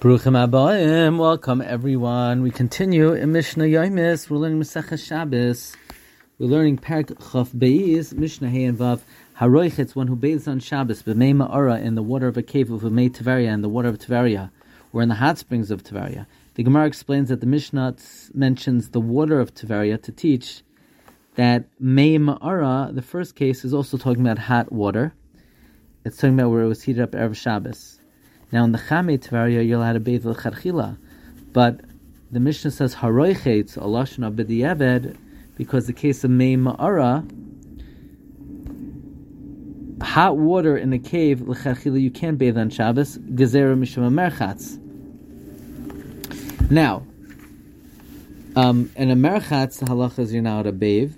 Bruchim Abayim, welcome everyone. We continue in Mishnah Yomis. We're learning Masechah Shabbos. We're learning Parak Chav Beis, Mishnah Hey and Vav. Haroich, one who bathes on Shabbos, B'mei Ma'ara, in the water of a cave of B'mei Tveria, in the water of Tveria, or in the hot springs of Tveria. The Gemara explains that the Mishnah mentions the water of Tveria to teach that Mei Ma'ara, the first case, is also talking about hot water. It's talking about where it was heated up Erev Shabbos. Now in the Chame Tveria, you're allowed to bathe l'chadchila, but the Mishnah says haroichetz a lashon because the case of mei ma'ara, hot water in a cave l'chadchila you can't bathe on Shabbos gezerah mishum merchatz. Now, um, in a merchatz you're not allowed to bathe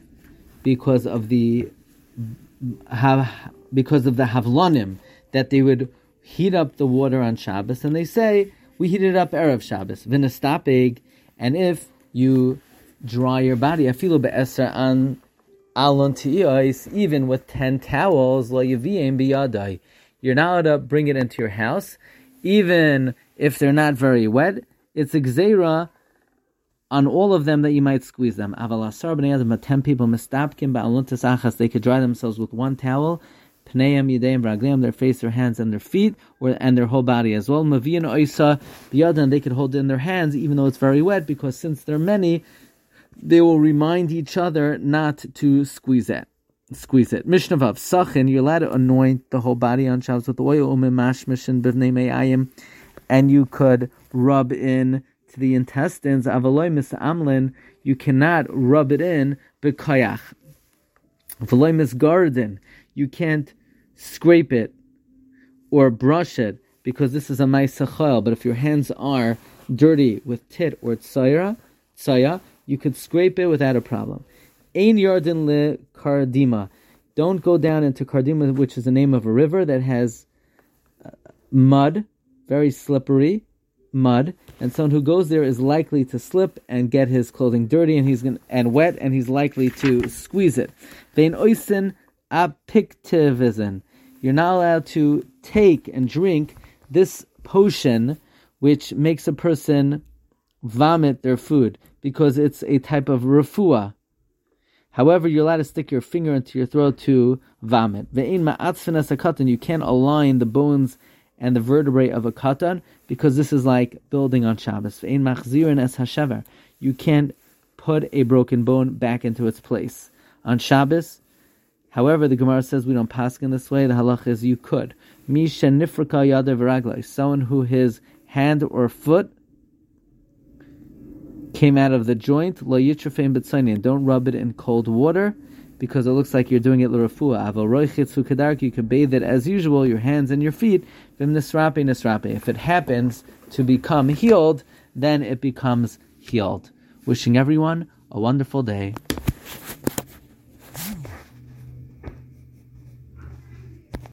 because of the because of the havlonim that they would heat up the water on Shabbos, and they say we heat it up erev Shabbos, v'nestapig, and if you dry your body, afilu be'eser an alon even with ten towels, lo biyadai, you're not allowed to bring it into your house, even if they're not very wet. It's a on all of them that you might squeeze them. Aval asar b'nei adam, ten people mistapkim ba'aluntas achas, they could dry themselves with one towel, pneim, yedayim, raglim, their face, their hands, and their feet, or and their whole body as well. Mavian oisa biyadan, they could hold it in their hands, even though it's very wet, because since there are many, they will remind each other not to squeeze it. Squeeze it. Mishnavav sachin, you're allowed to anoint the whole body on Shabbos with oil, umimashmish and bivnei and you could rub in to the intestines. Avaloy amlin, you cannot rub it in b'kayach. Avaloy garden, you can't scrape it or brush it because this is a ma'isachal. But if your hands are dirty with tit or tsaya, tsaya, you could scrape it without a problem. Ein yardin le kardima. Don't go down into Kardima, which is the name of a river that has uh, mud, very slippery mud, and someone who goes there is likely to slip and get his clothing dirty, and he's going and wet, and he's likely to squeeze it. Vein oisin apictivism you're not allowed to take and drink this potion which makes a person vomit their food because it's a type of refuah. However, you're allowed to stick your finger into your throat to vomit. You can't align the bones and the vertebrae of a katan because this is like building on Shabbos. You can't put a broken bone back into its place. On Shabbos, However, the Gemara says we don't pass in this way. The halach is you could. Someone who his hand or foot came out of the joint. Don't rub it in cold water because it looks like you're doing it l'rafua. You can bathe it as usual, your hands and your feet. If it happens to become healed, then it becomes healed. Wishing everyone a wonderful day.